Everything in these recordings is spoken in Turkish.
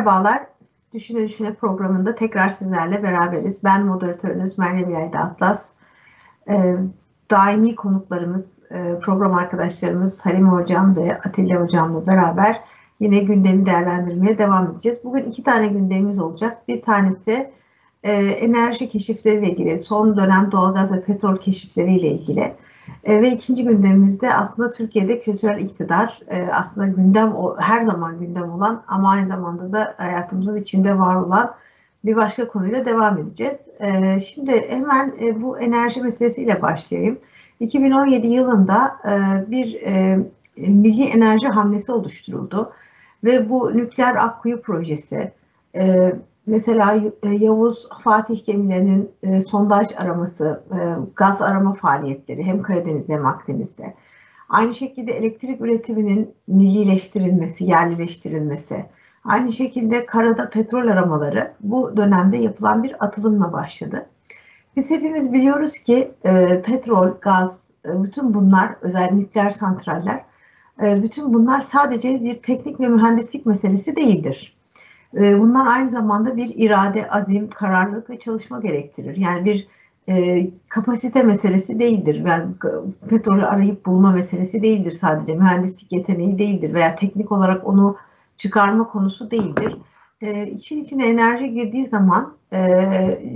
Merhabalar. Düşüne Düşüne programında tekrar sizlerle beraberiz. Ben moderatörünüz Meryem Yayda Atlas. Ee, daimi konuklarımız, e, program arkadaşlarımız Halim Hocam ve Atilla Hocam'la beraber yine gündemi değerlendirmeye devam edeceğiz. Bugün iki tane gündemimiz olacak. Bir tanesi e, enerji keşifleriyle ilgili, son dönem doğalgaz ve petrol keşifleriyle ilgili. E, ve ikinci gündemimizde aslında Türkiye'de kültürel iktidar e, aslında gündem her zaman gündem olan ama aynı zamanda da hayatımızın içinde var olan bir başka konuyla devam edeceğiz. E, şimdi hemen e, bu enerji meselesiyle başlayayım. 2017 yılında e, bir e, milli enerji hamlesi oluşturuldu ve bu nükleer akkuyu projesi, e, Mesela e, Yavuz Fatih gemilerinin e, sondaj araması, e, gaz arama faaliyetleri hem Karadeniz'de hem Akdeniz'de. Aynı şekilde elektrik üretiminin millileştirilmesi, yerlileştirilmesi. Aynı şekilde karada petrol aramaları bu dönemde yapılan bir atılımla başladı. Biz hepimiz biliyoruz ki petrol, gaz, bütün bunlar özel nükleer santraller, bütün bunlar sadece bir teknik ve mühendislik meselesi değildir ee, bunlar aynı zamanda bir irade, azim, kararlılık ve çalışma gerektirir. Yani bir e, kapasite meselesi değildir. Yani petrolü arayıp bulma meselesi değildir sadece. Mühendislik yeteneği değildir veya teknik olarak onu çıkarma konusu değildir. E, için içine enerji girdiği zaman e,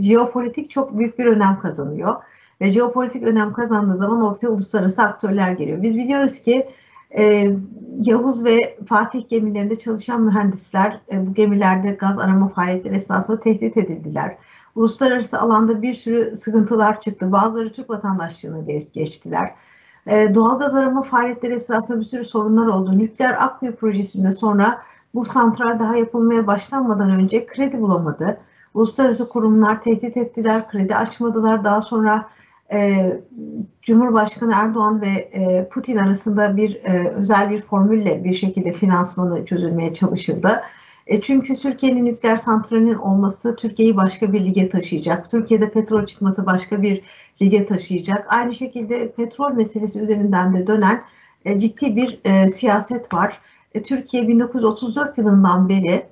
jeopolitik çok büyük bir önem kazanıyor. Ve jeopolitik önem kazandığı zaman ortaya uluslararası aktörler geliyor. Biz biliyoruz ki e, Yavuz ve Fatih gemilerinde çalışan mühendisler e, bu gemilerde gaz arama faaliyetleri esnasında tehdit edildiler. Uluslararası alanda bir sürü sıkıntılar çıktı. Bazıları Türk vatandaşlığına geç, geçtiler. E, doğal gaz arama faaliyetleri esnasında bir sürü sorunlar oldu. Nükleer Akkuyu projesinde sonra bu santral daha yapılmaya başlanmadan önce kredi bulamadı. Uluslararası kurumlar tehdit ettiler, kredi açmadılar. Daha sonra e, Cumhurbaşkanı Erdoğan ve e, Putin arasında bir e, özel bir formülle bir şekilde finansmanı çözülmeye çalışıldı. E, çünkü Türkiye'nin nükleer santralinin olması Türkiye'yi başka bir lige taşıyacak. Türkiye'de petrol çıkması başka bir lige taşıyacak. Aynı şekilde petrol meselesi üzerinden de dönen e, ciddi bir e, siyaset var. E, Türkiye 1934 yılından beri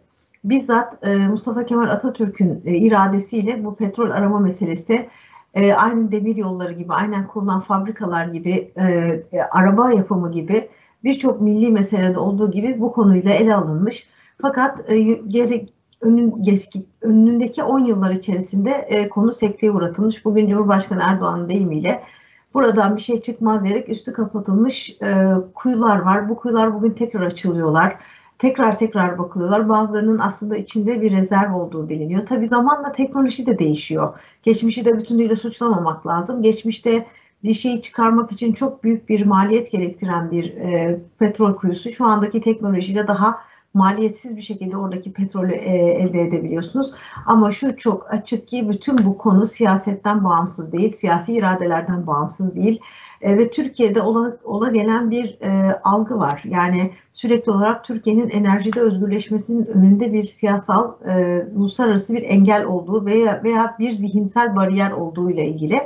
bizzat e, Mustafa Kemal Atatürk'ün e, iradesiyle bu petrol arama meselesi e, aynı demir yolları gibi, aynen kurulan fabrikalar gibi, e, e, araba yapımı gibi birçok milli meselede olduğu gibi bu konuyla ele alınmış. Fakat e, geri, önün, önündeki 10 yıllar içerisinde e, konu sekteye uğratılmış. Bugün Cumhurbaşkanı Erdoğan'ın deyimiyle buradan bir şey çıkmaz diyerek üstü kapatılmış e, kuyular var. Bu kuyular bugün tekrar açılıyorlar tekrar tekrar bakılıyorlar. Bazılarının aslında içinde bir rezerv olduğu biliniyor. Tabii zamanla teknoloji de değişiyor. Geçmişi de bütünüyle suçlamamak lazım. Geçmişte bir şeyi çıkarmak için çok büyük bir maliyet gerektiren bir e, petrol kuyusu şu andaki teknolojiyle daha maliyetsiz bir şekilde oradaki petrolü e, elde edebiliyorsunuz. Ama şu çok açık ki bütün bu konu siyasetten bağımsız değil, siyasi iradelerden bağımsız değil. E, ve Türkiye'de ola, ola gelen bir e, algı var. Yani sürekli olarak Türkiye'nin enerjide özgürleşmesinin önünde bir siyasal, e, uluslararası bir engel olduğu veya veya bir zihinsel bariyer olduğu ile ilgili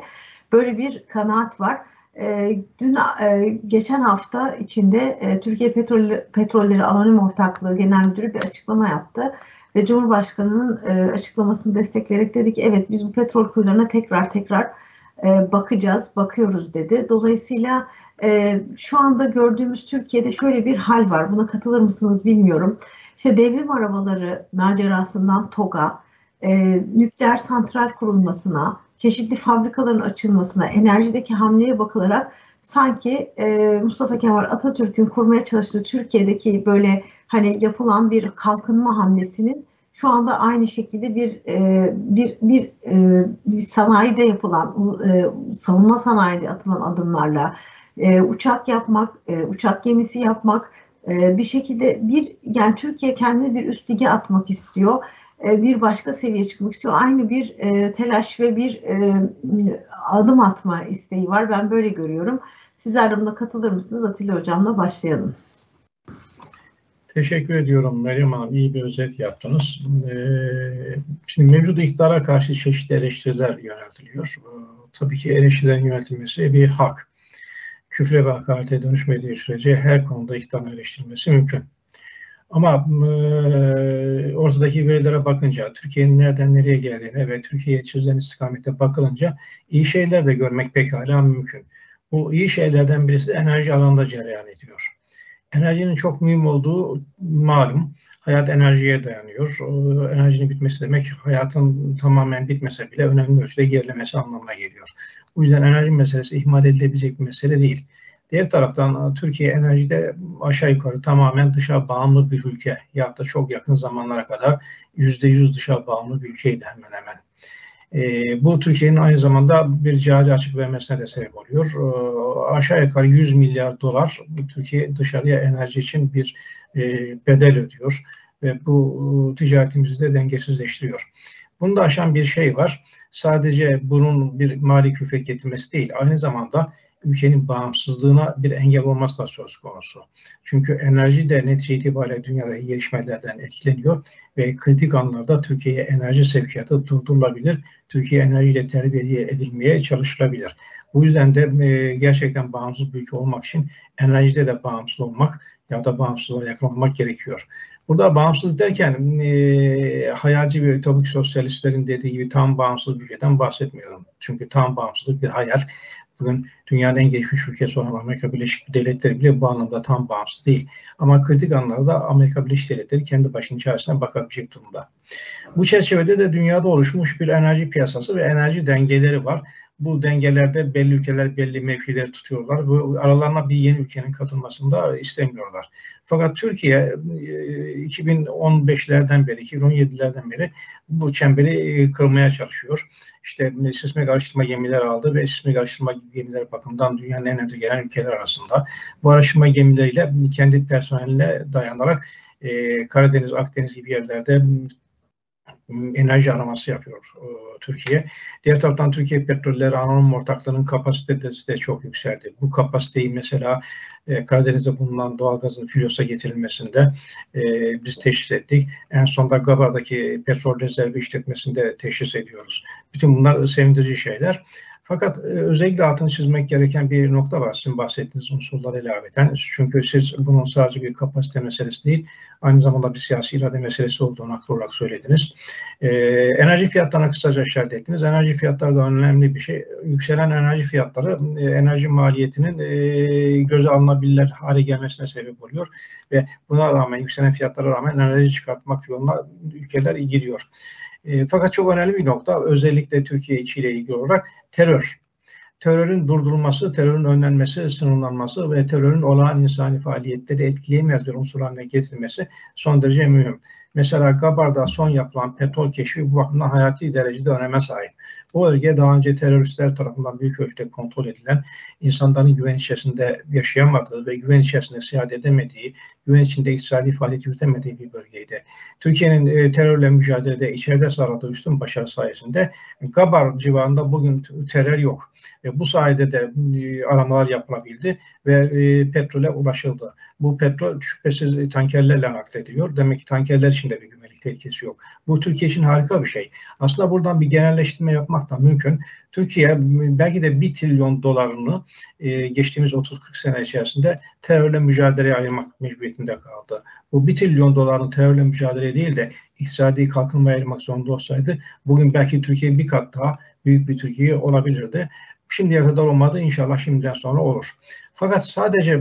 böyle bir kanaat var. E, dün e, geçen hafta içinde e, Türkiye Petrol, Petrolleri Anonim Ortaklığı Genel Müdürü bir açıklama yaptı ve Cumhurbaşkanı'nın e, açıklamasını destekleyerek dedi ki evet biz bu petrol kuyularına tekrar tekrar e, bakacağız, bakıyoruz dedi. Dolayısıyla e, şu anda gördüğümüz Türkiye'de şöyle bir hal var. Buna katılır mısınız bilmiyorum. İşte devrim arabaları macerasından TOG'a, e, nükleer santral kurulmasına, çeşitli fabrikaların açılmasına, enerjideki hamleye bakılarak sanki e, Mustafa Kemal Atatürk'ün kurmaya çalıştığı Türkiye'deki böyle hani yapılan bir kalkınma hamlesinin şu anda aynı şekilde bir e, bir bir, e, bir sanayide yapılan e, savunma sanayide atılan adımlarla e, uçak yapmak, e, uçak gemisi yapmak e, bir şekilde bir yani Türkiye kendini bir üst lige atmak istiyor. E, bir başka seviyeye çıkmak istiyor. Aynı bir e, telaş ve bir e, adım atma isteği var. Ben böyle görüyorum. Sizler buna katılır mısınız? Atilla Hocam'la başlayalım. Teşekkür ediyorum Meryem Hanım. İyi bir özet yaptınız. şimdi mevcut iktidara karşı çeşitli eleştiriler yöneltiliyor. tabii ki eleştirilerin yöneltilmesi bir hak. Küfre ve hakarete dönüşmediği sürece her konuda iktidarın eleştirilmesi mümkün. Ama e, ortadaki verilere bakınca, Türkiye'nin nereden nereye geldiğine ve Türkiye'ye çizilen istikamete bakılınca iyi şeyler de görmek pekala mümkün. Bu iyi şeylerden birisi enerji alanında cereyan ediyor. Enerjinin çok mühim olduğu malum. Hayat enerjiye dayanıyor. Enerjinin bitmesi demek hayatın tamamen bitmese bile önemli ölçüde gerilemesi anlamına geliyor. Bu yüzden enerji meselesi ihmal edilebilecek bir mesele değil. Diğer taraftan Türkiye enerjide aşağı yukarı tamamen dışa bağımlı bir ülke. Ya da çok yakın zamanlara kadar %100 dışa bağımlı bir ülkeydi hemen hemen. E, bu Türkiye'nin aynı zamanda bir cari açık vermesine de sebep oluyor. E, aşağı yukarı 100 milyar dolar Türkiye dışarıya enerji için bir e, bedel ödüyor ve bu ticaretimizi de dengesizleştiriyor. Bunu da aşan bir şey var. Sadece bunun bir mali külfet getirmesi değil, aynı zamanda ülkenin bağımsızlığına bir engel olması da söz konusu. Çünkü enerji de netice itibariyle dünyada gelişmelerden etkileniyor ve kritik anlarda Türkiye'ye enerji sevkiyatı durdurulabilir. Türkiye enerjiyle terbiye edilmeye çalışılabilir. Bu yüzden de e, gerçekten bağımsız bir ülke olmak için enerjide de bağımsız olmak ya da bağımsızlığa yakın olmak gerekiyor. Burada bağımsızlık derken e, hayalci ve ütopik sosyalistlerin dediği gibi tam bağımsız bir ülkeden bahsetmiyorum. Çünkü tam bağımsızlık bir hayal. Bugün dünyanın en gelişmiş ülkesi olan Amerika Birleşik Devletleri bile bu anlamda tam bağımsız değil. Ama kritik anlarda Amerika Birleşik Devletleri kendi başının çaresine bakabilecek durumda. Bu çerçevede de dünyada oluşmuş bir enerji piyasası ve enerji dengeleri var bu dengelerde belli ülkeler belli mevkileri tutuyorlar. Bu aralarına bir yeni ülkenin katılmasını da istemiyorlar. Fakat Türkiye 2015'lerden e, beri, 2017'lerden beri bu çemberi e, kırmaya çalışıyor. İşte e, sismik araştırma gemileri aldı ve sismik araştırma gemileri bakımından dünyanın en önde gelen ülkeler arasında. Bu araştırma gemileriyle kendi personeline dayanarak Karadeniz, Akdeniz gibi yerlerde enerji araması yapıyor e, Türkiye. Diğer taraftan Türkiye Petrolleri Anonim Ortaklığı'nın kapasitesi de çok yükseldi. Bu kapasiteyi mesela e, Karadeniz'de bulunan doğalgazın Filyos'a getirilmesinde e, biz teşhis ettik. En sonunda Gaba'daki petrol rezervi işletmesinde teşhis ediyoruz. Bütün bunlar sevindirici şeyler. Fakat e, özellikle altını çizmek gereken bir nokta var sizin bahsettiğiniz unsurlar ilaveten. Çünkü siz bunun sadece bir kapasite meselesi değil, aynı zamanda bir siyasi irade meselesi olduğunu haklı olarak söylediniz. Ee, enerji fiyatlarına kısaca işaret ettiniz. Enerji fiyatları da önemli bir şey. Yükselen enerji fiyatları e, enerji maliyetinin e, göze alınabilir hale gelmesine sebep oluyor. Ve buna rağmen yükselen fiyatlara rağmen enerji çıkartmak yoluna ülkeler giriyor. E, fakat çok önemli bir nokta özellikle Türkiye içiyle ilgili olarak terör. Terörün durdurulması, terörün önlenmesi, sınırlanması ve terörün olağan insani faaliyetleri etkileyemez bir unsur haline getirilmesi son derece mühim. Mesela Gabar'da son yapılan petrol keşfi bu bakımdan hayati derecede öneme sahip. Bu bölge daha önce teröristler tarafından büyük ölçüde kontrol edilen, insanların güven içerisinde yaşayamadığı ve güven içerisinde seyahat edemediği, güven içinde iktisadi faaliyet yürütemediği bir bölgeydi. Türkiye'nin e, terörle mücadelede içeride sağladığı üstün başarı sayesinde Gabar civarında bugün terör yok. Ve bu sayede de e, aramalar yapılabildi ve e, petrole ulaşıldı. Bu petrol şüphesiz tankerlerle naklediliyor. Demek ki tankerler için de bir güvenlik tehlikesi yok. Bu Türkiye için harika bir şey. Aslında buradan bir genelleştirme yapmak da mümkün. Türkiye belki de bir trilyon dolarını e, geçtiğimiz 30-40 sene içerisinde terörle mücadeleye ayırmak mecburiyetinde kaldı. Bu bir trilyon dolarını terörle mücadele değil de iktisadi kalkınmaya ayırmak zorunda olsaydı bugün belki Türkiye bir kat daha büyük bir Türkiye olabilirdi. Şimdiye kadar olmadı. İnşallah şimdiden sonra olur. Fakat sadece e,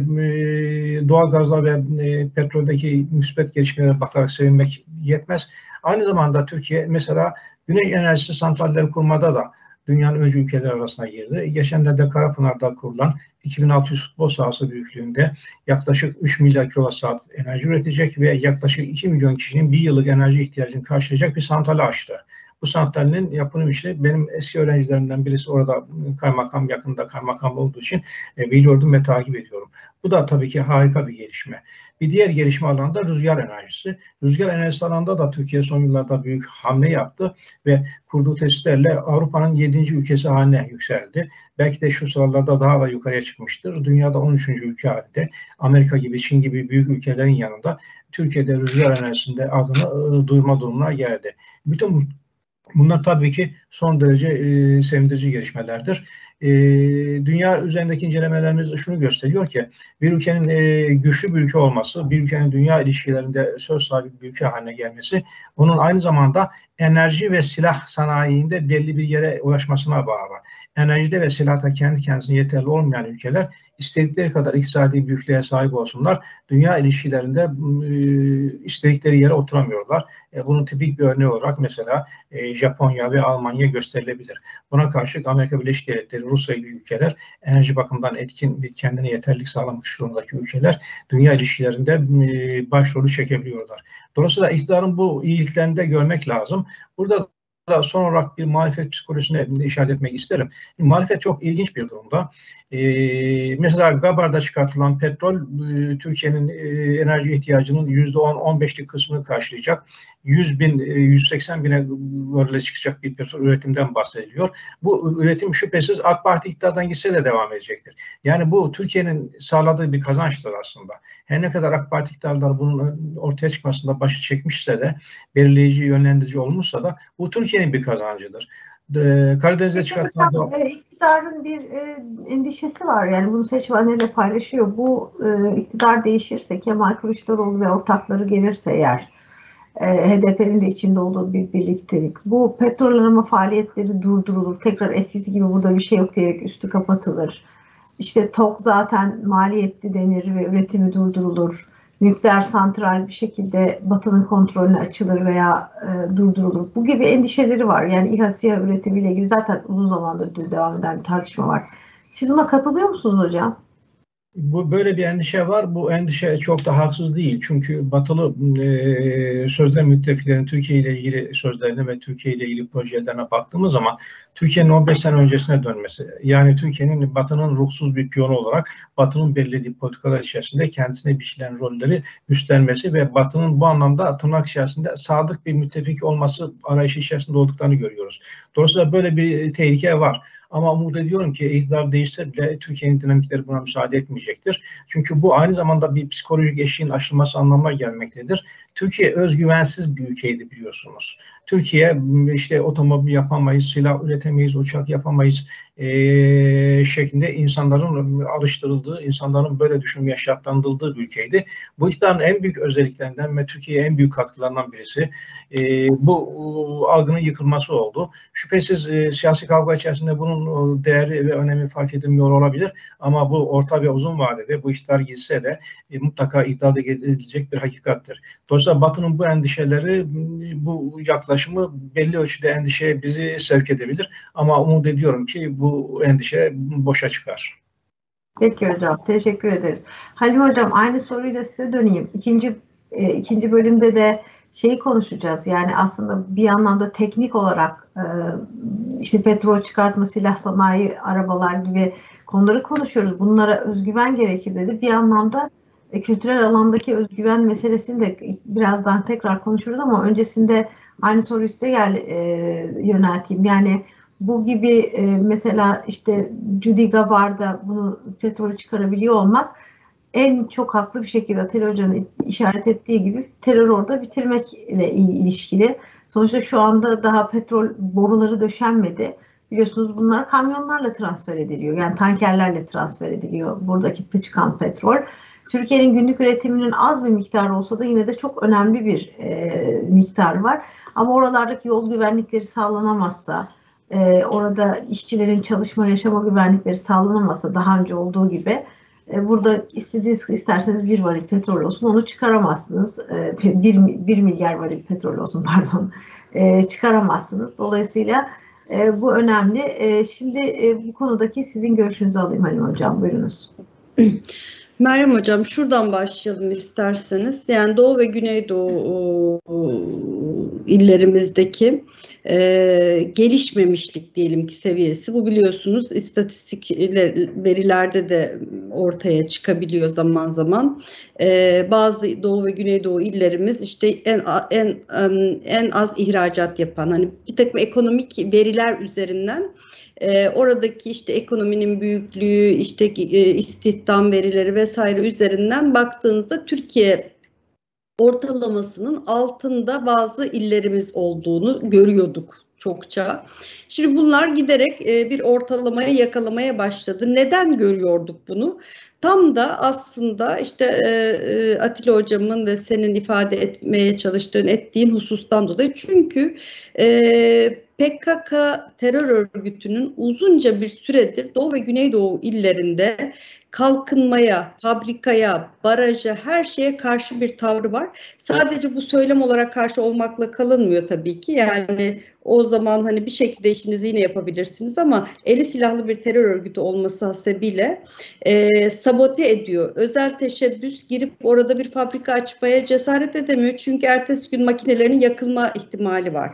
doğal gazla ve e, petroldeki müsbet gelişmelere bakarak sevinmek yetmez. Aynı zamanda Türkiye mesela güneş enerjisi santralleri kurmada da dünyanın öncü ülkeler arasına girdi. Geçenlerde Karapınar'da kurulan 2600 futbol sahası büyüklüğünde yaklaşık 3 milyar kilowatt saat enerji üretecek ve yaklaşık 2 milyon kişinin bir yıllık enerji ihtiyacını karşılayacak bir santral açtı. Bu santralin yapılım işi benim eski öğrencilerimden birisi orada kaymakam yakında kaymakam olduğu için e, biliyordum ve takip ediyorum. Bu da tabii ki harika bir gelişme. Bir diğer gelişme alanda rüzgar enerjisi. Rüzgar enerjisi alanında da Türkiye son yıllarda büyük hamle yaptı ve kurduğu testlerle Avrupa'nın 7. ülkesi haline yükseldi. Belki de şu sıralarda daha da yukarıya çıkmıştır. Dünyada 13. ülke halinde Amerika gibi, Çin gibi büyük ülkelerin yanında Türkiye'de rüzgar enerjisinde adını ıı, duyma durumuna geldi. Bütün Bunlar tabii ki son derece e, sevindirici gelişmelerdir. E, dünya üzerindeki incelemelerimiz şunu gösteriyor ki bir ülkenin e, güçlü bir ülke olması, bir ülkenin dünya ilişkilerinde söz sahibi bir ülke haline gelmesi, onun aynı zamanda enerji ve silah sanayinde belli bir yere ulaşmasına bağlı enerjide ve silahta kendi kendisine yeterli olmayan ülkeler istedikleri kadar iktisadi büyüklüğe sahip olsunlar. Dünya ilişkilerinde e, istedikleri yere oturamıyorlar. E, bunun tipik bir örneği olarak mesela e, Japonya ve Almanya gösterilebilir. Buna karşı Amerika Birleşik Devletleri, Rusya gibi ülkeler enerji bakımından etkin bir kendine yeterlilik sağlamak durumdaki ülkeler dünya ilişkilerinde e, başrolü çekebiliyorlar. Dolayısıyla iktidarın bu iyiliklerini de görmek lazım. Burada son olarak bir muhalefet psikolojisine işaret etmek isterim. Muhalefet çok ilginç bir durumda. Ee, mesela Gabar'da çıkartılan petrol e, Türkiye'nin e, enerji ihtiyacının %10-15'lik kısmını karşılayacak. 100 bin, 180 e, bine varile çıkacak bir petrol üretimden bahsediliyor. Bu üretim şüphesiz AK Parti iktidardan gitse de devam edecektir. Yani bu Türkiye'nin sağladığı bir kazançtır aslında. Her ne kadar AK Parti iktidarlar bunun ortaya çıkmasında başı çekmişse de belirleyici, yönlendirici olmuşsa da bu Türkiye'nin bir kazancıdır. Karadeniz'de çıkartılan e, iktidarın bir e, endişesi var. Yani bunu seçmenlerle paylaşıyor. Bu e, iktidar değişirse Kemal Kılıçdaroğlu ve ortakları gelirse eğer e, HDP'nin de içinde olduğu bir birliktelik. Bu petrol arama faaliyetleri durdurulur. Tekrar eskisi gibi burada bir şey yok diyerek üstü kapatılır. İşte TOK zaten maliyetli denir ve üretimi durdurulur. Nükleer santral bir şekilde Batı'nın kontrolüne açılır veya e, durdurulur. Bu gibi endişeleri var. Yani İHA SİHA üretimiyle ilgili zaten uzun zamandır devam eden bir tartışma var. Siz buna katılıyor musunuz hocam? Bu böyle bir endişe var. Bu endişe çok da haksız değil. Çünkü batılı e, sözde müttefiklerin Türkiye ile ilgili sözlerine ve Türkiye ile ilgili projelerine baktığımız zaman Türkiye'nin 15 sene öncesine dönmesi, yani Türkiye'nin batının ruhsuz bir piyonu olarak batının belirlediği politikalar içerisinde kendisine biçilen rolleri üstlenmesi ve batının bu anlamda tırnak içerisinde sadık bir müttefik olması arayışı içerisinde olduklarını görüyoruz. Dolayısıyla böyle bir tehlike var. Ama umut ediyorum ki iktidar değişse bile Türkiye'nin dinamikleri buna müsaade etmeyecektir. Çünkü bu aynı zamanda bir psikolojik eşiğin aşılması anlamına gelmektedir. Türkiye özgüvensiz bir ülkeydi biliyorsunuz. Türkiye işte otomobil yapamayız, silah üretemeyiz, uçak yapamayız e, şeklinde insanların alıştırıldığı, insanların böyle düşünmeye şartlandırıldığı bir ülkeydi. Bu iktidarın en büyük özelliklerinden ve Türkiye'ye en büyük katkılarından birisi e, bu algının yıkılması oldu. Şüphesiz e, siyasi kavga içerisinde bunun değeri ve önemi fark edilmiyor olabilir ama bu orta ve uzun vadede bu iktidar gitse de e, mutlaka iddia edilecek bir hakikattir. Dolayısıyla Batı'nın bu endişeleri, bu yaklaşımı belli ölçüde endişeye bizi sevk edebilir ama umut ediyorum ki bu bu endişe boşa çıkar. Peki hocam teşekkür ederiz. Halim hocam aynı soruyla size döneyim. İkinci e, ikinci bölümde de şeyi konuşacağız. Yani aslında bir anlamda teknik olarak e, işte petrol çıkartma, silah sanayi, arabalar gibi konuları konuşuyoruz. Bunlara özgüven gerekir dedi. Bir anlamda e, kültürel alandaki özgüven meselesini de birazdan tekrar konuşuruz ama öncesinde aynı soruyu size gel, e, yönelteyim. Yani bu gibi e, mesela işte Judy Gabbard'da bunu petrolü çıkarabiliyor olmak en çok haklı bir şekilde Atilla Hoca'nın işaret ettiği gibi terör orada bitirmekle ilişkili. Sonuçta şu anda daha petrol boruları döşenmedi. Biliyorsunuz bunlar kamyonlarla transfer ediliyor. Yani tankerlerle transfer ediliyor buradaki çıkan petrol. Türkiye'nin günlük üretiminin az bir miktar olsa da yine de çok önemli bir e, miktar var. Ama oralardaki yol güvenlikleri sağlanamazsa, e, orada işçilerin çalışma yaşama güvenlikleri sağlanamasa daha önce olduğu gibi e, burada istediğiniz isterseniz bir varil petrol olsun onu çıkaramazsınız. E, bir, bir milyar varil petrol olsun pardon e, çıkaramazsınız. Dolayısıyla e, bu önemli. E, şimdi e, bu konudaki sizin görüşünüzü alayım Halim Hocam. Buyurunuz. Meryem Hocam şuradan başlayalım isterseniz. Yani Doğu ve Güneydoğu illerimizdeki e, gelişmemişlik diyelim ki seviyesi. Bu biliyorsunuz istatistik verilerde de ortaya çıkabiliyor zaman zaman. E, bazı Doğu ve Güneydoğu illerimiz işte en en en az ihracat yapan hani bir takım ekonomik veriler üzerinden e, oradaki işte ekonominin büyüklüğü, işte e, istihdam verileri vesaire üzerinden baktığınızda Türkiye ortalamasının altında bazı illerimiz olduğunu görüyorduk çokça. Şimdi bunlar giderek e, bir ortalamaya yakalamaya başladı. Neden görüyorduk bunu? Tam da aslında işte e, e Atilla hocamın ve senin ifade etmeye çalıştığın, ettiğin husustan dolayı. Çünkü PKK terör örgütünün uzunca bir süredir Doğu ve Güneydoğu illerinde kalkınmaya, fabrikaya, baraja, her şeye karşı bir tavrı var. Sadece bu söylem olarak karşı olmakla kalınmıyor tabii ki. Yani o zaman hani bir şekilde işinizi yine yapabilirsiniz ama eli silahlı bir terör örgütü olması hasebiyle e, sabote ediyor. Özel teşebbüs girip orada bir fabrika açmaya cesaret edemiyor. Çünkü ertesi gün makinelerin yakılma ihtimali var.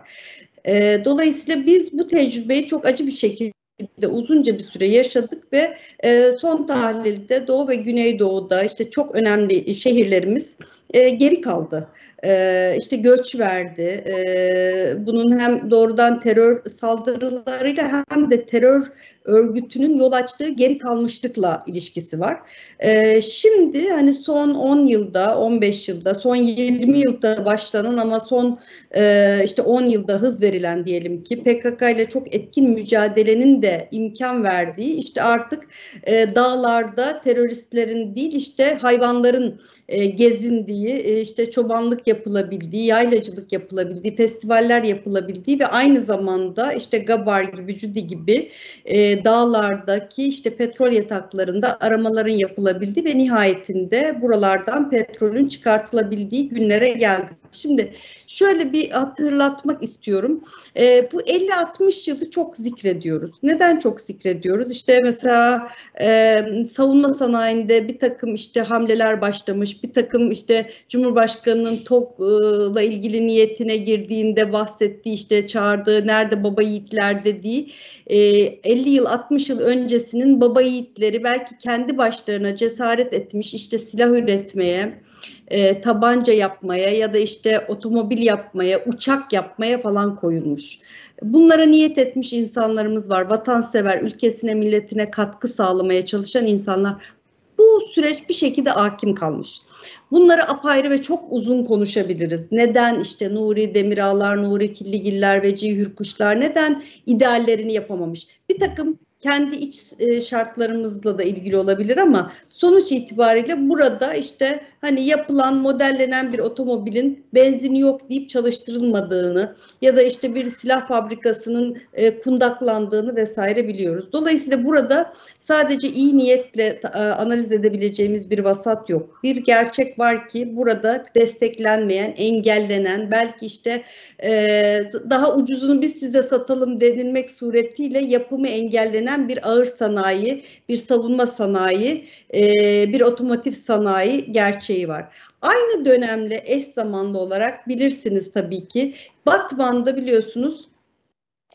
E, dolayısıyla biz bu tecrübeyi çok acı bir şekilde uzunca bir süre yaşadık ve e, son tahlilde Doğu ve Güneydoğu'da işte çok önemli şehirlerimiz e, geri kaldı. E, işte göç verdi. E, bunun hem doğrudan terör saldırılarıyla hem de terör örgütünün yol açtığı geri kalmışlıkla ilişkisi var. E, şimdi hani son 10 yılda, 15 yılda, son 20 yılda başlanan ama son e, işte 10 yılda hız verilen diyelim ki PKK ile çok etkin mücadelenin de imkan verdiği işte artık e, dağlarda teröristlerin değil işte hayvanların e, gezindiği, e, işte çobanlık yapılabildiği, yaylacılık yapılabildiği, festivaller yapılabildiği ve aynı zamanda işte Gabar gibi, Cudi gibi e, dağlardaki işte petrol yataklarında aramaların yapılabildiği ve nihayetinde buralardan petrolün çıkartılabildiği günlere geldik. Şimdi şöyle bir hatırlatmak istiyorum. E, bu 50-60 yılı çok zikrediyoruz. Neden çok zikrediyoruz? İşte mesela e, savunma sanayinde bir takım işte hamleler başlamış, bir takım işte Cumhurbaşkanı'nın TOK'la ilgili niyetine girdiğinde bahsettiği işte çağırdığı nerede baba yiğitler dediği e, 50 yıl 60 yıl öncesinin baba yiğitleri belki kendi başlarına cesaret etmiş işte silah üretmeye e, tabanca yapmaya ya da işte otomobil yapmaya, uçak yapmaya falan koyulmuş. Bunlara niyet etmiş insanlarımız var. Vatansever, ülkesine, milletine katkı sağlamaya çalışan insanlar. Bu süreç bir şekilde hakim kalmış. Bunları apayrı ve çok uzun konuşabiliriz. Neden işte Nuri Demirağlar, Nuri Killigiller ve Cihür Kuşlar neden ideallerini yapamamış? Bir takım kendi iç e, şartlarımızla da ilgili olabilir ama sonuç itibariyle burada işte hani yapılan modellenen bir otomobilin benzini yok deyip çalıştırılmadığını ya da işte bir silah fabrikasının e, kundaklandığını vesaire biliyoruz. Dolayısıyla burada sadece iyi niyetle e, analiz edebileceğimiz bir vasat yok. Bir gerçek var ki burada desteklenmeyen, engellenen, belki işte e, daha ucuzunu biz size satalım denilmek suretiyle yapımı engellenen bir ağır sanayi, bir savunma sanayi, e, bir otomotiv sanayi gerçeği var. Aynı dönemle eş zamanlı olarak bilirsiniz tabii ki Batman'da biliyorsunuz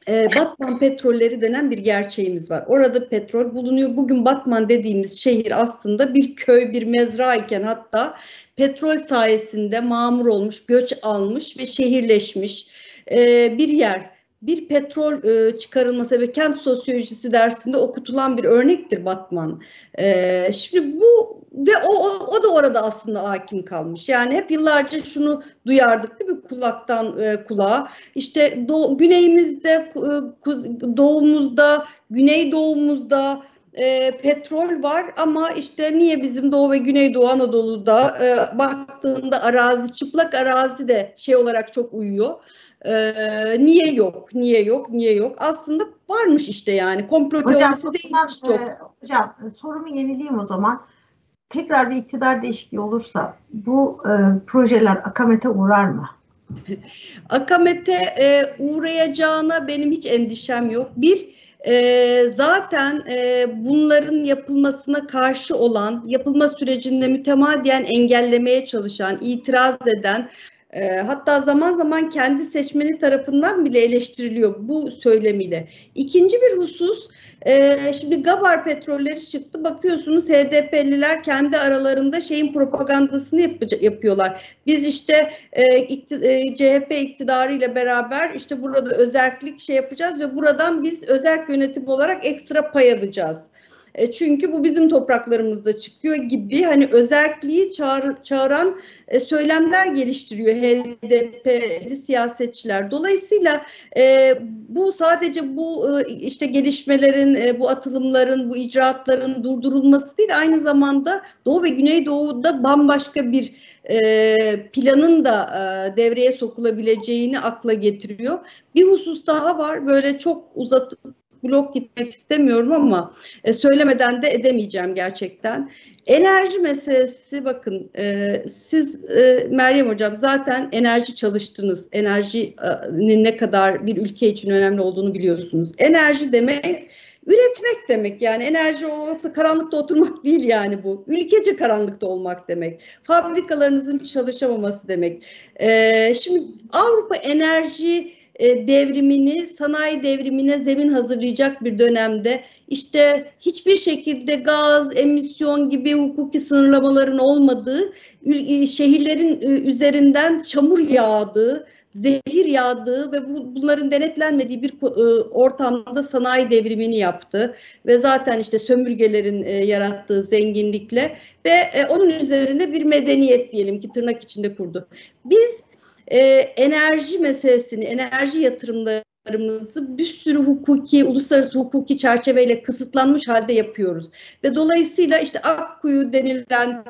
e, Batman petrolleri denen bir gerçeğimiz var. Orada petrol bulunuyor. Bugün Batman dediğimiz şehir aslında bir köy, bir mezra iken hatta petrol sayesinde mamur olmuş, göç almış ve şehirleşmiş e, bir yer bir petrol e, çıkarılması ve kent sosyolojisi dersinde okutulan bir örnektir Batman. E, şimdi bu ve o, o, o da orada aslında hakim kalmış. Yani hep yıllarca şunu duyardık değil mi kulaktan e, kulağa. İşte doğu, güneyimizde, e, doğumuzda, güneydoğumuzda e, petrol var ama işte niye bizim Doğu ve Güneydoğu Anadolu'da e, baktığında arazi, çıplak arazi de şey olarak çok uyuyor. Ee, niye yok, niye yok, niye yok? Aslında varmış işte yani. Komplo teorisi değilmiş çok. E, hocam sorumu yenileyim o zaman. Tekrar bir iktidar değişikliği olursa bu e, projeler akamete uğrar mı? akamete e, uğrayacağına benim hiç endişem yok. Bir, e, zaten e, bunların yapılmasına karşı olan, yapılma sürecinde mütemadiyen engellemeye çalışan, itiraz eden, e, hatta zaman zaman kendi seçmeni tarafından bile eleştiriliyor bu söylemiyle. İkinci bir husus, e, şimdi Gabar petrolleri çıktı. Bakıyorsunuz HDP'liler kendi aralarında şeyin propagandasını yap- yapıyorlar. Biz işte e, ikti, e, CHP iktidarı ile beraber işte burada özellik şey yapacağız ve buradan biz özel yönetim olarak ekstra pay alacağız. E, çünkü bu bizim topraklarımızda çıkıyor gibi hani özelliği çağır, çağıran e, söylemler geliştiriyor HDP'li siyasetçiler. Dolayısıyla e, bu sadece bu e, işte gelişmelerin, e, bu atılımların, bu icraatların durdurulması değil aynı zamanda Doğu ve Güneydoğu'da bambaşka bir e, planın da e, devreye sokulabileceğini akla getiriyor. Bir husus daha var böyle çok uzatıp blok gitmek istemiyorum ama e, söylemeden de edemeyeceğim gerçekten. Enerji meselesi bakın e, siz e, Meryem Hocam zaten enerji çalıştınız. Enerjinin ne kadar bir ülke için önemli olduğunu biliyorsunuz. Enerji demek üretmek demek yani enerji olsa karanlıkta oturmak değil yani bu. Ülkece karanlıkta olmak demek. Fabrikalarınızın çalışamaması demek. Ee, şimdi Avrupa enerji e, devrimini, sanayi devrimine zemin hazırlayacak bir dönemde işte hiçbir şekilde gaz, emisyon gibi hukuki sınırlamaların olmadığı, e, şehirlerin e, üzerinden çamur yağdığı, zehir yağdığı ve bunların denetlenmediği bir ortamda sanayi devrimini yaptı ve zaten işte sömürgelerin yarattığı zenginlikle ve onun üzerine bir medeniyet diyelim ki tırnak içinde kurdu. Biz e, enerji meselesini, enerji yatırımlarımızı bir sürü hukuki, uluslararası hukuki çerçeveyle kısıtlanmış halde yapıyoruz. Ve dolayısıyla işte Akkuyu denilen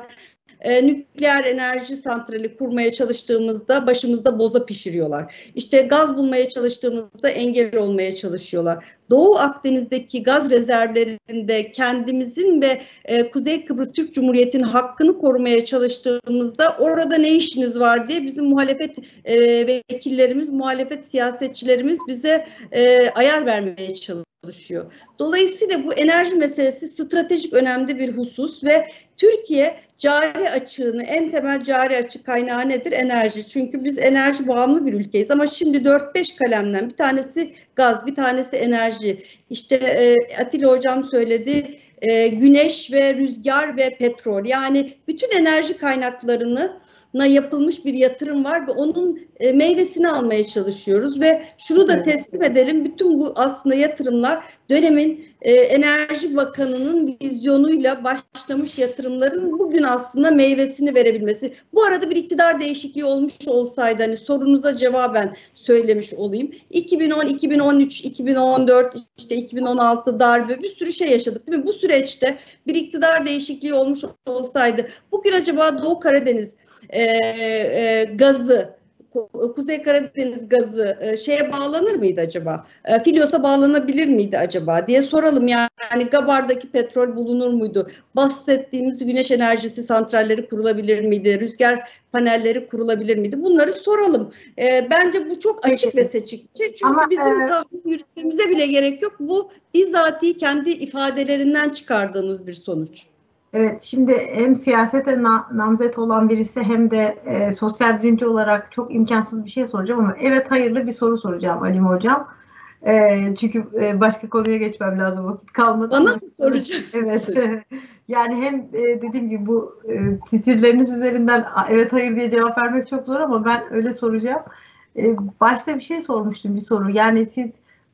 e, nükleer enerji santrali kurmaya çalıştığımızda başımızda boza pişiriyorlar. İşte gaz bulmaya çalıştığımızda engel olmaya çalışıyorlar. Doğu Akdeniz'deki gaz rezervlerinde kendimizin ve e, Kuzey Kıbrıs Türk Cumhuriyeti'nin hakkını korumaya çalıştığımızda orada ne işiniz var diye bizim muhalefet e, vekillerimiz, muhalefet siyasetçilerimiz bize e, ayar vermeye çalışıyor. Dolayısıyla bu enerji meselesi stratejik önemli bir husus ve Türkiye cari açığını en temel cari açık kaynağı nedir? Enerji. Çünkü biz enerji bağımlı bir ülkeyiz ama şimdi 4-5 kalemden bir tanesi gaz, bir tanesi enerji. İşte e, Atilla hocam söyledi e, güneş ve rüzgar ve petrol. Yani bütün enerji kaynaklarını na yapılmış bir yatırım var ve onun e, meyvesini almaya çalışıyoruz ve şunu da teslim edelim bütün bu aslında yatırımlar dönemin e, Enerji Bakanı'nın vizyonuyla başlamış yatırımların bugün aslında meyvesini verebilmesi. Bu arada bir iktidar değişikliği olmuş olsaydı hani sorunuza cevaben söylemiş olayım. 2010, 2013, 2014, işte 2016 darbe bir sürü şey yaşadık değil mi? Bu süreçte bir iktidar değişikliği olmuş olsaydı bugün acaba Doğu Karadeniz e, e, gazı Kuzey Karadeniz gazı e, şeye bağlanır mıydı acaba? E, Filyos'a bağlanabilir miydi acaba diye soralım. Yani, yani Gabar'daki petrol bulunur muydu? Bahsettiğimiz güneş enerjisi santralleri kurulabilir miydi? Rüzgar panelleri kurulabilir miydi? Bunları soralım. E, bence bu çok açık ve seçik. Çünkü Ama, bizim e... tahmin yürütmemize bile gerek yok. Bu bizzati kendi ifadelerinden çıkardığımız bir sonuç. Evet, şimdi hem siyasete na, namzet olan birisi hem de e, sosyal bilimci olarak çok imkansız bir şey soracağım ama evet hayırlı bir soru soracağım Alim Hocam. E, çünkü e, başka konuya geçmem lazım vakit kalmadı. Bana mı soracaksın? Evet. yani hem e, dediğim gibi bu e, titirleriniz üzerinden evet hayır diye cevap vermek çok zor ama ben öyle soracağım. E, başta bir şey sormuştum bir soru. Yani siz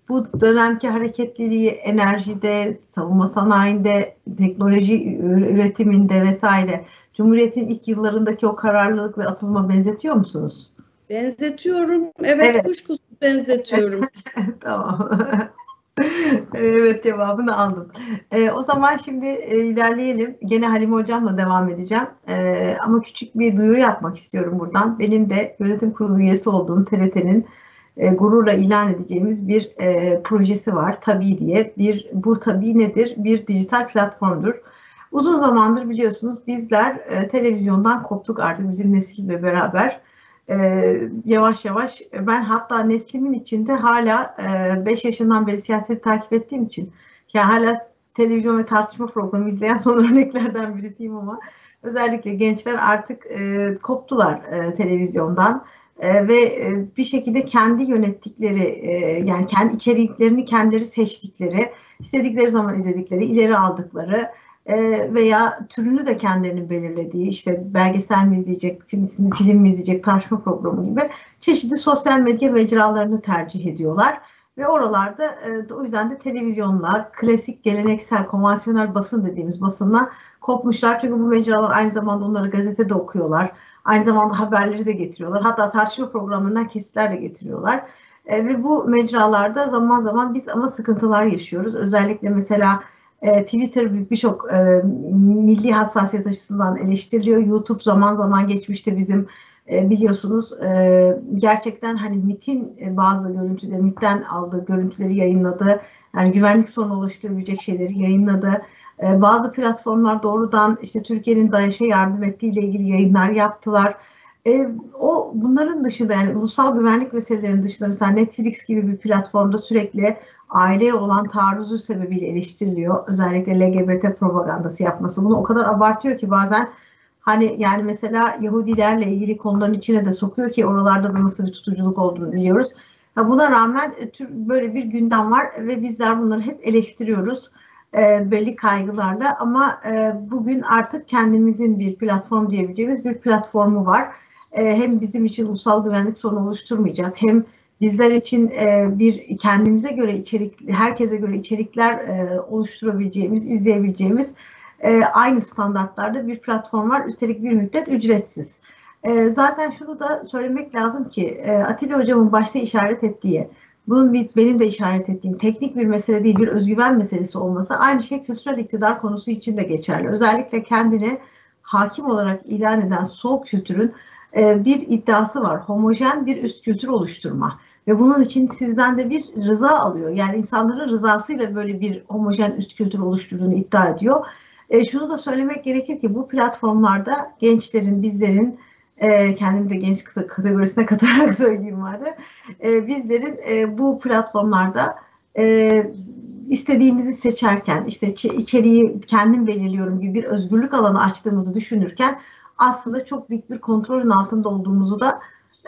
bu dönemki hareketliliği enerjide, savunma sanayinde, teknoloji üretiminde vesaire Cumhuriyet'in ilk yıllarındaki o kararlılık ve atılma benzetiyor musunuz? Benzetiyorum. Evet, evet. kuşkusuz benzetiyorum. tamam. evet cevabını aldım. Ee, o zaman şimdi e, ilerleyelim. Gene Halime Hocam'la devam edeceğim. Ee, ama küçük bir duyuru yapmak istiyorum buradan. Benim de yönetim kurulu üyesi olduğum TRT'nin e, gururla ilan edeceğimiz bir e, projesi var. Tabii diye. Bir bu tabii nedir? Bir dijital platformdur. Uzun zamandır biliyorsunuz bizler e, televizyondan koptuk artık bizim nesille beraber. E, yavaş yavaş ben hatta neslimin içinde hala 5 e, yaşından beri siyaset takip ettiğim için yani hala televizyon ve tartışma programı izleyen son örneklerden birisiyim ama özellikle gençler artık e, koptular e, televizyondan e, ve e, bir şekilde kendi yönettikleri e, yani kendi içeriklerini kendileri seçtikleri, istedikleri zaman izledikleri, ileri aldıkları veya türünü de kendilerinin belirlediği işte belgesel mi izleyecek, film, film mi izleyecek, tartışma programı gibi çeşitli sosyal medya mecralarını tercih ediyorlar. Ve oralarda o yüzden de televizyonla, klasik, geleneksel, konvansiyonel basın dediğimiz basınla kopmuşlar. Çünkü bu mecralar aynı zamanda onları gazetede okuyorlar. Aynı zamanda haberleri de getiriyorlar. Hatta tartışma programlarından kesitler de getiriyorlar. E, ve bu mecralarda zaman zaman biz ama sıkıntılar yaşıyoruz. Özellikle mesela e, Twitter birçok e, milli hassasiyet açısından eleştiriliyor. YouTube zaman zaman geçmişte bizim e, biliyorsunuz e, gerçekten hani MIT'in e, bazı görüntüleri, MIT'ten aldığı görüntüleri yayınladı. Yani güvenlik sorunu oluşturabilecek şeyleri yayınladı. E, bazı platformlar doğrudan işte Türkiye'nin DAEŞ'e yardım ettiği ile ilgili yayınlar yaptılar. E, o bunların dışında yani ulusal güvenlik meselelerinin dışında mesela Netflix gibi bir platformda sürekli aileye olan taarruzu sebebiyle eleştiriliyor. Özellikle LGBT propagandası yapması. Bunu o kadar abartıyor ki bazen hani yani mesela Yahudilerle ilgili konuların içine de sokuyor ki oralarda da nasıl bir tutuculuk olduğunu biliyoruz. buna rağmen e, böyle bir gündem var ve bizler bunları hep eleştiriyoruz e, belli kaygılarla ama e, bugün artık kendimizin bir platform diyebileceğimiz bir platformu var. E, hem bizim için ulusal güvenlik sorunu oluşturmayacak hem bizler için e, bir kendimize göre içerik, herkese göre içerikler e, oluşturabileceğimiz, izleyebileceğimiz e, aynı standartlarda bir platform var. Üstelik bir müddet ücretsiz. E, zaten şunu da söylemek lazım ki e, Atilla Hocam'ın başta işaret ettiği, bunun bir, benim de işaret ettiğim teknik bir mesele değil, bir özgüven meselesi olması aynı şey kültürel iktidar konusu için de geçerli. Özellikle kendini hakim olarak ilan eden sol kültürün e, bir iddiası var. Homojen bir üst kültür oluşturma. Ve bunun için sizden de bir rıza alıyor. Yani insanların rızasıyla böyle bir homojen üst kültür oluşturduğunu iddia ediyor. E, şunu da söylemek gerekir ki bu platformlarda gençlerin, bizlerin e, kendimi de genç kategorisine katarak söyleyeyim madem. E, bizlerin e, bu platformlarda e, istediğimizi seçerken, işte içeriği kendim belirliyorum gibi bir özgürlük alanı açtığımızı düşünürken aslında çok büyük bir kontrolün altında olduğumuzu da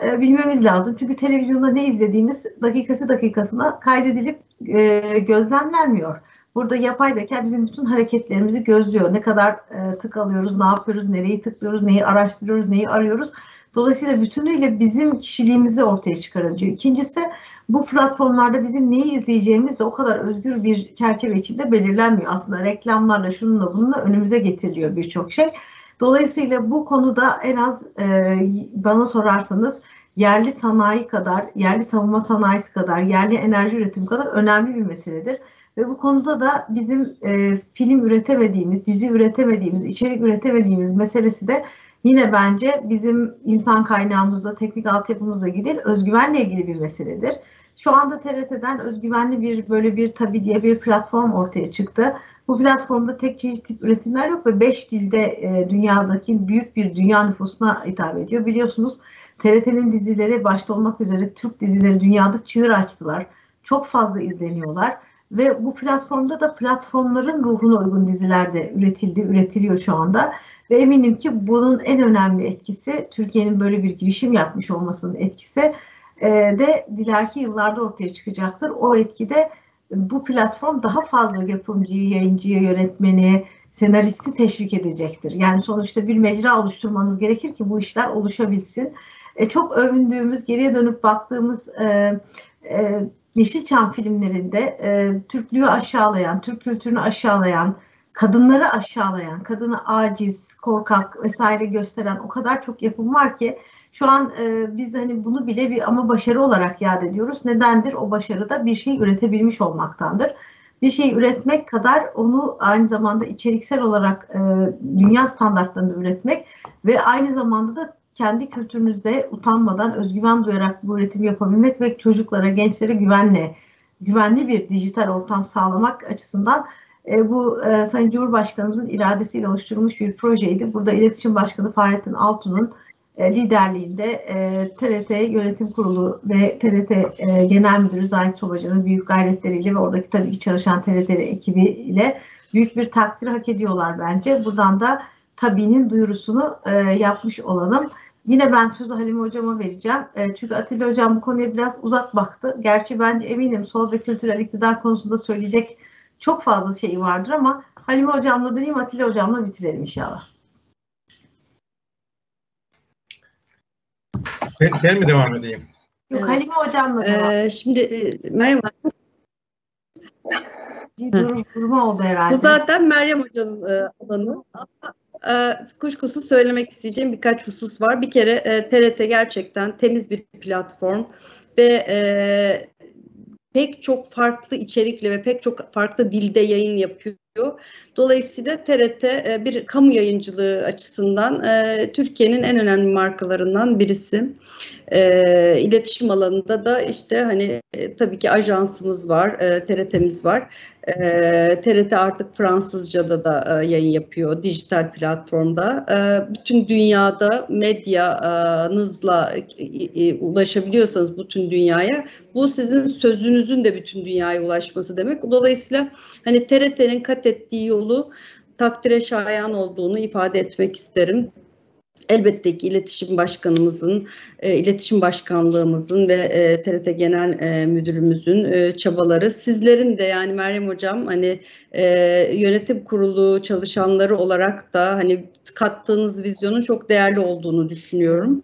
e, bilmemiz lazım. Çünkü televizyonda ne izlediğimiz dakikası dakikasına kaydedilip e, gözlemlenmiyor. Burada yapay zeka bizim bütün hareketlerimizi gözlüyor. Ne kadar e, tık alıyoruz, ne yapıyoruz, nereyi tıklıyoruz, neyi araştırıyoruz, neyi arıyoruz. Dolayısıyla bütünüyle bizim kişiliğimizi ortaya çıkarıyor. İkincisi bu platformlarda bizim neyi izleyeceğimiz de o kadar özgür bir çerçeve içinde belirlenmiyor. Aslında reklamlarla şununla bununla önümüze getiriliyor birçok şey. Dolayısıyla bu konuda en az e, bana sorarsanız yerli sanayi kadar, yerli savunma sanayisi kadar, yerli enerji üretimi kadar önemli bir meseledir. Ve bu konuda da bizim e, film üretemediğimiz, dizi üretemediğimiz, içerik üretemediğimiz meselesi de yine bence bizim insan kaynağımızla, teknik altyapımızla ilgili özgüvenle ilgili bir meseledir. Şu anda TRT'den özgüvenli bir böyle bir tabi diye bir platform ortaya çıktı. Bu platformda tek çeşit tip üretimler yok ve beş dilde e, dünyadaki büyük bir dünya nüfusuna hitap ediyor. Biliyorsunuz TRT'nin dizileri başta olmak üzere Türk dizileri dünyada çığır açtılar. Çok fazla izleniyorlar ve bu platformda da platformların ruhuna uygun diziler de üretildi, üretiliyor şu anda. Ve eminim ki bunun en önemli etkisi Türkiye'nin böyle bir girişim yapmış olmasının etkisi e, de dilerki yıllarda ortaya çıkacaktır. O etkide bu platform daha fazla yapımcıyı, yayıncıyı, yönetmeni, senaristi teşvik edecektir. Yani sonuçta bir mecra oluşturmanız gerekir ki bu işler oluşabilsin. E, çok övündüğümüz, geriye dönüp baktığımız e, e, Yeşilçam filmlerinde e, Türklüğü aşağılayan, Türk kültürünü aşağılayan, kadınları aşağılayan, kadını aciz, korkak vesaire gösteren o kadar çok yapım var ki şu an e, biz hani bunu bile bir ama başarı olarak yad ediyoruz. Nedendir? O başarı da bir şey üretebilmiş olmaktandır. Bir şey üretmek kadar onu aynı zamanda içeriksel olarak e, dünya standartlarında üretmek ve aynı zamanda da kendi kültürünüzde utanmadan özgüven duyarak bu üretimi yapabilmek ve çocuklara, gençlere güvenle, güvenli bir dijital ortam sağlamak açısından e, bu e, Sayın Cumhurbaşkanımızın iradesiyle oluşturulmuş bir projeydi. Burada İletişim Başkanı Fahrettin Altun'un e, liderliğinde e, TRT Yönetim Kurulu ve TRT e, Genel Müdürü Zahit Sobacı'nın büyük gayretleriyle ve oradaki tabii ki çalışan TRT ekibiyle büyük bir takdir hak ediyorlar bence. Buradan da tabiinin duyurusunu e, yapmış olalım. Yine ben sözü Halime Hocam'a vereceğim. E, çünkü Atilla Hocam bu konuya biraz uzak baktı. Gerçi bence eminim sol ve kültürel iktidar konusunda söyleyecek çok fazla şey vardır ama Halime Hocam'la döneyim Atilla Hocam'la bitirelim inşallah. Ben, ben mi devam edeyim? Yok evet. Halime Hocam'la devam. Ee, şimdi e, Meryem bir durum, durma oldu herhalde. Bu zaten Meryem Hoca'nın e, alanı. Ama kuşkusuz söylemek isteyeceğim birkaç husus var. Bir kere e, TRT gerçekten temiz bir platform ve e, pek çok farklı içerikle ve pek çok farklı dilde yayın yapıyor. Dolayısıyla TRT e, bir kamu yayıncılığı açısından e, Türkiye'nin en önemli markalarından birisi. E, iletişim alanında da işte hani e, tabii ki ajansımız var, TRT'miz var. TRT artık Fransızca'da da e, yayın yapıyor, dijital platformda. Bütün dünyada medyanızla ulaşabiliyorsanız bütün dünyaya, bu sizin sözünüzün de bütün dünyaya ulaşması demek. Dolayısıyla hani TRT'nin kat ettiği yolu takdire şayan olduğunu ifade etmek isterim elbette ki iletişim başkanımızın, e, iletişim başkanlığımızın ve e, TRT Genel e, Müdürümüzün e, çabaları, sizlerin de yani Meryem Hocam hani e, yönetim kurulu çalışanları olarak da hani kattığınız vizyonun çok değerli olduğunu düşünüyorum.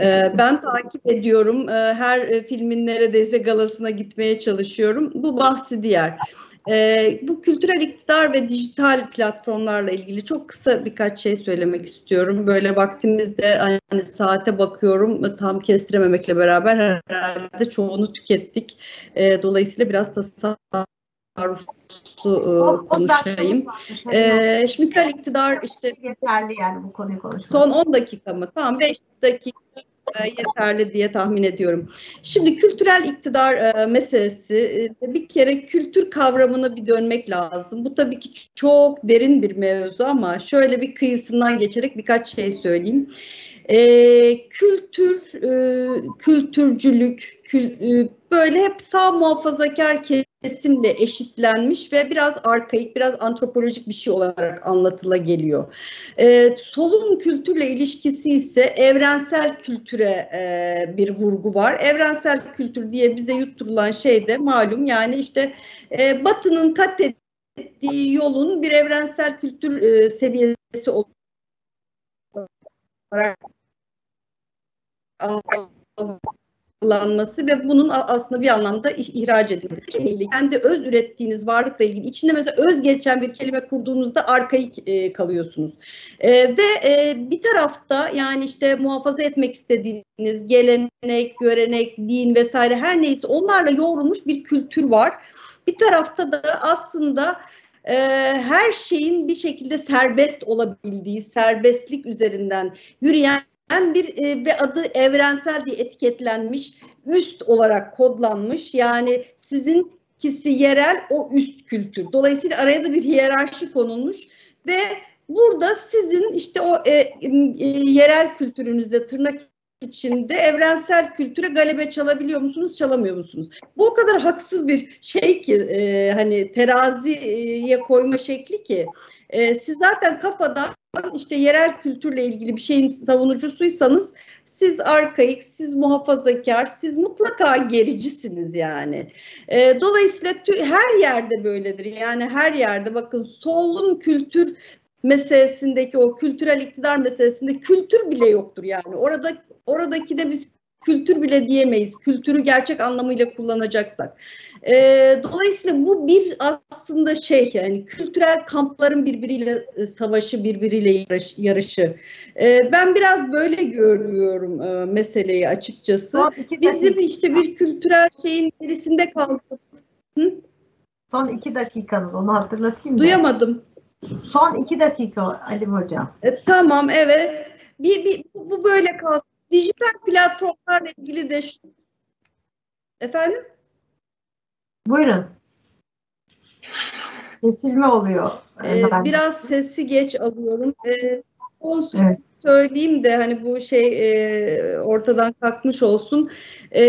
E, ben takip ediyorum, e, her e, filmin neredeyse galasına gitmeye çalışıyorum. Bu bahsi diğer. Ee, bu kültürel iktidar ve dijital platformlarla ilgili çok kısa birkaç şey söylemek istiyorum. Böyle vaktimizde hani saate bakıyorum tam kestirememekle beraber herhalde çoğunu tükettik. Ee, dolayısıyla biraz tasarruflu e, konuşayım. Ee, şimdi kültürel iktidar işte yeterli yani bu konuyu konuşmak. Son 10 dakika mı? Tamam 5 dakika yeterli diye tahmin ediyorum. Şimdi kültürel iktidar e, meselesi e, bir kere kültür kavramına bir dönmek lazım. Bu tabii ki çok derin bir mevzu ama şöyle bir kıyısından geçerek birkaç şey söyleyeyim. E, kültür, e, kültürcülük, kül, e, böyle hep sağ muhafazakar kesimle eşitlenmiş ve biraz arkaik, biraz antropolojik bir şey olarak anlatıla geliyor. E, solun kültürle ilişkisi ise evrensel kültüre e, bir vurgu var. Evrensel kültür diye bize yutturulan şey de malum yani işte e, Batı'nın kat ettiği yolun bir evrensel kültür e, seviyesi olarak kullanması ve bunun aslında bir anlamda ihraç edilmesi. Kendi öz ürettiğiniz varlıkla ilgili içinde mesela öz geçen bir kelime kurduğunuzda arkaik e, kalıyorsunuz. E, ve e, bir tarafta yani işte muhafaza etmek istediğiniz gelenek, görenek, din vesaire her neyse onlarla yoğrulmuş bir kültür var. Bir tarafta da aslında e, her şeyin bir şekilde serbest olabildiği, serbestlik üzerinden yürüyen bir e, ve adı evrensel diye etiketlenmiş, üst olarak kodlanmış. Yani sizin kisi yerel o üst kültür. Dolayısıyla araya da bir hiyerarşi konulmuş ve burada sizin işte o e, e, yerel kültürünüzde tırnak içinde evrensel kültüre galebe çalabiliyor musunuz, çalamıyor musunuz? Bu o kadar haksız bir şey ki e, hani teraziye koyma şekli ki e, siz zaten kafadan işte yerel kültürle ilgili bir şeyin savunucusuysanız siz arkaik, siz muhafazakar, siz mutlaka gericisiniz yani. E, dolayısıyla her yerde böyledir. Yani her yerde bakın solun kültür meselesindeki o kültürel iktidar meselesinde kültür bile yoktur yani. Orada oradaki de biz kültür bile diyemeyiz. Kültürü gerçek anlamıyla kullanacaksak. E, dolayısıyla bu bir aslında şey yani kültürel kampların birbiriyle e, savaşı, birbiriyle yarış, yarışı. E, ben biraz böyle görüyorum e, meseleyi açıkçası. Bizim işte bir kültürel şeyin gerisinde kaldık. Son iki dakikanız onu hatırlatayım. Duyamadım. Son iki dakika Ali Hocam. E, tamam evet. Bir, bir, bu böyle kaldı. Dijital platformlarla ilgili de şu... Efendim? Buyurun. Kesilme oluyor. Ee, biraz sesi geç alıyorum. Ee, olsun. Evet söyleyeyim de hani bu şey e, ortadan kalkmış olsun. E,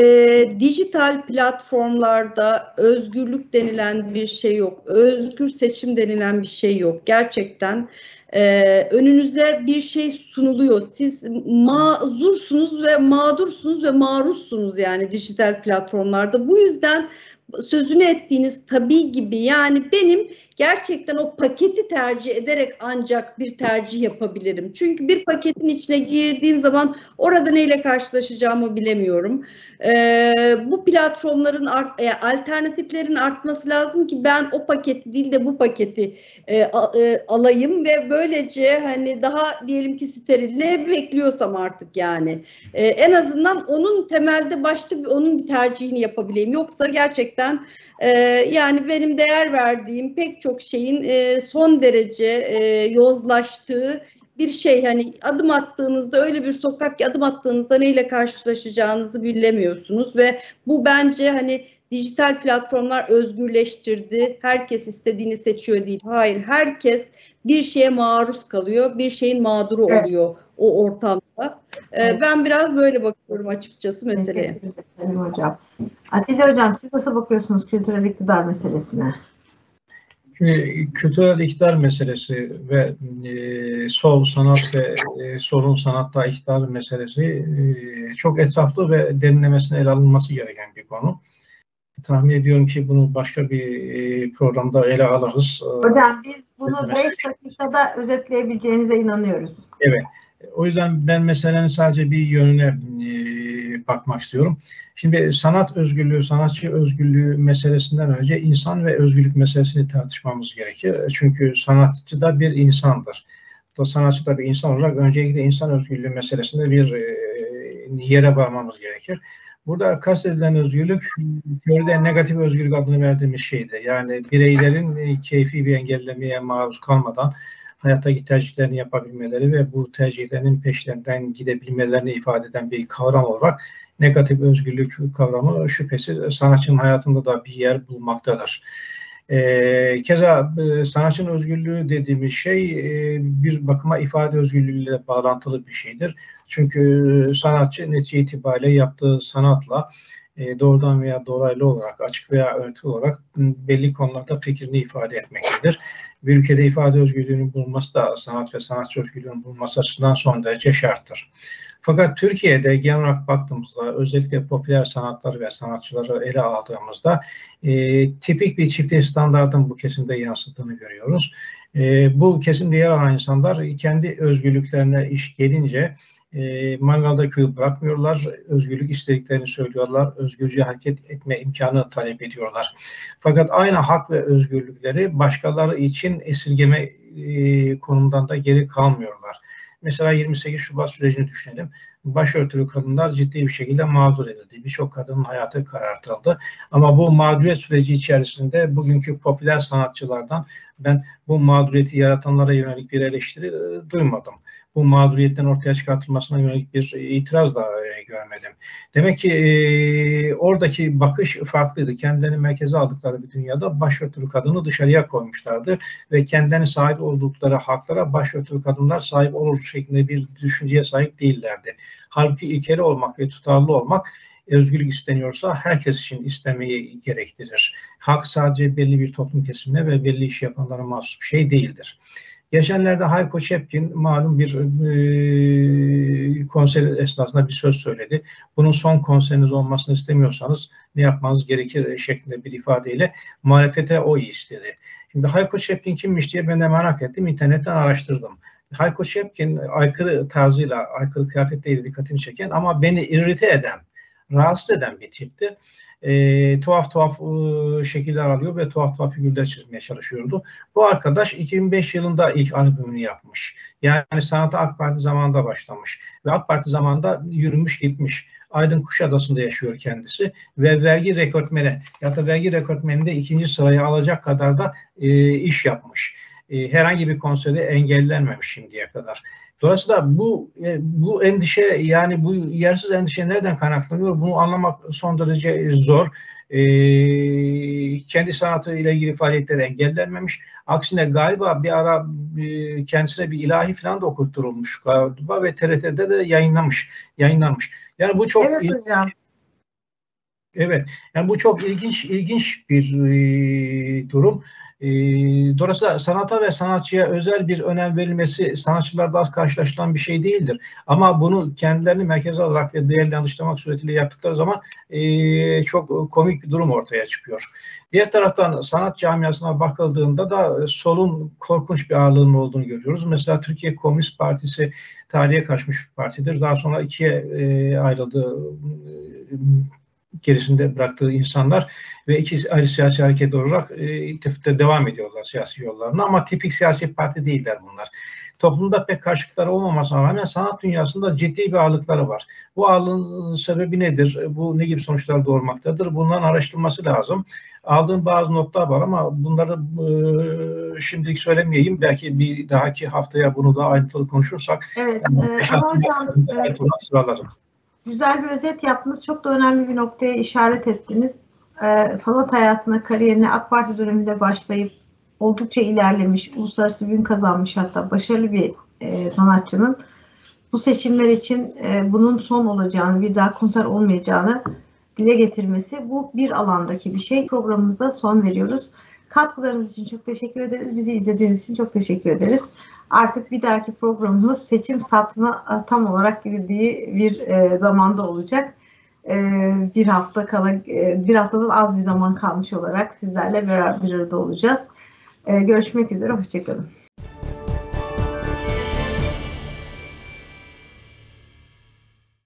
dijital platformlarda özgürlük denilen bir şey yok. Özgür seçim denilen bir şey yok. Gerçekten e, önünüze bir şey sunuluyor. Siz mazursunuz ve mağdursunuz ve maruzsunuz yani dijital platformlarda. Bu yüzden sözünü ettiğiniz tabii gibi yani benim gerçekten o paketi tercih ederek ancak bir tercih yapabilirim. Çünkü bir paketin içine girdiğim zaman orada neyle karşılaşacağımı bilemiyorum. Ee, bu platformların art, e, alternatiflerin artması lazım ki ben o paketi değil de bu paketi e, a, e, alayım ve böylece hani daha diyelim ki steril ne bekliyorsam artık yani e, en azından onun temelde başta onun bir tercihini yapabileyim. Yoksa gerçekten e, yani benim değer verdiğim pek çok şeyin e, son derece e, yozlaştığı bir şey hani adım attığınızda öyle bir sokak ki adım attığınızda neyle karşılaşacağınızı bilemiyorsunuz ve bu bence hani dijital platformlar özgürleştirdi. Herkes istediğini seçiyor değil. Hayır, herkes bir şeye maruz kalıyor, bir şeyin mağduru evet. oluyor o ortamda. Ee, ben biraz böyle bakıyorum açıkçası meseleye. Teşekkür hocam. Atilla hocam siz nasıl bakıyorsunuz kültürel iktidar meselesine? Kültürel iktidar meselesi ve e, sol sanat ve e, solun sanatta iktidar meselesi e, çok etraflı ve derinlemesine ele alınması gereken bir konu. Tahmin ediyorum ki bunu başka bir e, programda ele alırız. Hocam biz bunu 5 dakikada özetleyebileceğinize inanıyoruz. Evet. O yüzden ben meselenin sadece bir yönüne e, bakmak istiyorum. Şimdi sanat özgürlüğü, sanatçı özgürlüğü meselesinden önce insan ve özgürlük meselesini tartışmamız gerekir. Çünkü sanatçı da bir insandır. Da sanatçı da bir insan olarak öncelikle insan özgürlüğü meselesinde bir e, yere varmamız gerekir. Burada kastedilen özgürlük, teoride negatif özgürlük adını verdiğimiz şeydi. Yani bireylerin keyfi bir engellemeye maruz kalmadan hayattaki tercihlerini yapabilmeleri ve bu tercihlerinin peşlerinden gidebilmelerini ifade eden bir kavram olarak negatif özgürlük kavramı şüphesiz sanatçının hayatında da bir yer bulmaktadır. E, keza e, sanatçının özgürlüğü dediğimiz şey e, bir bakıma ifade özgürlüğüyle bağlantılı bir şeydir. Çünkü sanatçı netice itibariyle yaptığı sanatla e, doğrudan veya dolaylı olarak, açık veya örtülü olarak belli konularda fikrini ifade etmektedir. Bir ülkede ifade özgürlüğünün bulunması da sanat ve sanatçı özgürlüğünün bulunması açısından son derece şarttır. Fakat Türkiye'de genel olarak baktığımızda özellikle popüler sanatları ve sanatçıları ele aldığımızda e, tipik bir çifte standartın bu kesimde yansıttığını görüyoruz. E, bu kesimde yer alan insanlar kendi özgürlüklerine iş gelince e, mangalda köyü bırakmıyorlar, özgürlük istediklerini söylüyorlar, özgürce hareket etme imkanı talep ediyorlar. Fakat aynı hak ve özgürlükleri başkaları için esirgeme e, konumundan da geri kalmıyorlar. Mesela 28 Şubat sürecini düşünelim. Başörtülü kadınlar ciddi bir şekilde mağdur edildi. Birçok kadının hayatı karartıldı. Ama bu mağduriyet süreci içerisinde bugünkü popüler sanatçılardan ben bu mağduriyeti yaratanlara yönelik bir eleştiri e, duymadım bu mağduriyetten ortaya çıkartılmasına yönelik bir itiraz da e, görmedim. Demek ki e, oradaki bakış farklıydı. Kendilerini merkeze aldıkları bir dünyada başörtülü kadını dışarıya koymuşlardı ve kendilerine sahip oldukları haklara başörtülü kadınlar sahip olur şeklinde bir düşünceye sahip değillerdi. Halbuki ilkeli olmak ve tutarlı olmak özgürlük isteniyorsa herkes için istemeyi gerektirir. Hak sadece belli bir toplum kesimine ve belli iş yapanlara mahsus bir şey değildir. Geçenlerde Hayko Çepkin malum bir e, konser esnasında bir söz söyledi. Bunun son konseriniz olmasını istemiyorsanız ne yapmanız gerekir şeklinde bir ifadeyle muhalefete o istedi. Şimdi Hayko Çepkin kimmiş diye ben de merak ettim. İnternetten araştırdım. Hayko Çepkin aykırı tarzıyla, aykırı kıyafetleriyle dikkatini çeken ama beni irrite eden, rahatsız eden bir tipti e, tuhaf tuhaf e, şekiller alıyor ve tuhaf tuhaf figürler çizmeye çalışıyordu. Bu arkadaş 2005 yılında ilk albümünü yapmış. Yani sanata AK Parti zamanında başlamış ve AK Parti zamanında yürümüş gitmiş. Aydın Kuşadası'nda yaşıyor kendisi ve vergi rekortmeni ya da vergi rekortmeninde ikinci sırayı alacak kadar da e, iş yapmış. E, herhangi bir konserde engellenmemiş şimdiye kadar. Dolayısıyla bu e, bu endişe yani bu yersiz endişe nereden kaynaklanıyor? Bunu anlamak son derece zor. E, kendi sanatı ile ilgili faaliyetleri engellenmemiş. Aksine galiba bir ara e, kendisine bir ilahi falan da okutturulmuş galiba ve TRT'de de yayınlamış, yayınlanmış. Yani bu çok Evet hocam. Evet. Yani bu çok ilginç ilginç bir e, durum. E, dolayısıyla sanata ve sanatçıya özel bir önem verilmesi sanatçılarda az karşılaşılan bir şey değildir. Ama bunu kendilerini merkeze alarak ve değerli yanlışlamak suretiyle yaptıkları zaman e, çok komik bir durum ortaya çıkıyor. Diğer taraftan sanat camiasına bakıldığında da solun korkunç bir ağırlığının olduğunu görüyoruz. Mesela Türkiye Komünist Partisi tarihe karışmış bir partidir. Daha sonra ikiye e, ayrıldı gerisinde bıraktığı insanlar ve iki ayrı siyasi hareket olarak e, devam ediyorlar siyasi yollarına ama tipik siyasi parti değiller bunlar. Toplumda pek karşılıkları olmamasına rağmen sanat dünyasında ciddi bir ağırlıkları var. Bu ağırlığın sebebi nedir? Bu ne gibi sonuçlar doğurmaktadır? Bunların araştırılması lazım. Aldığım bazı notlar var ama bunları e, şimdilik söylemeyeyim. Belki bir dahaki haftaya bunu daha ayrıntılı konuşursak. Evet. E, ama hocam e, sıralarım. Güzel bir özet yaptınız. Çok da önemli bir noktaya işaret ettiniz. Ee, sanat hayatına, kariyerine AK Parti döneminde başlayıp oldukça ilerlemiş, uluslararası bir ün kazanmış hatta başarılı bir e, sanatçının bu seçimler için e, bunun son olacağını, bir daha konser olmayacağını dile getirmesi bu bir alandaki bir şey. Programımıza son veriyoruz. Katkılarınız için çok teşekkür ederiz. Bizi izlediğiniz için çok teşekkür ederiz. Artık bir dahaki programımız seçim satına e, tam olarak girdiği bir e, zamanda olacak. E, bir hafta kala, bir haftadan az bir zaman kalmış olarak sizlerle beraber bir arada olacağız. Görüşmek üzere, hoşçakalın.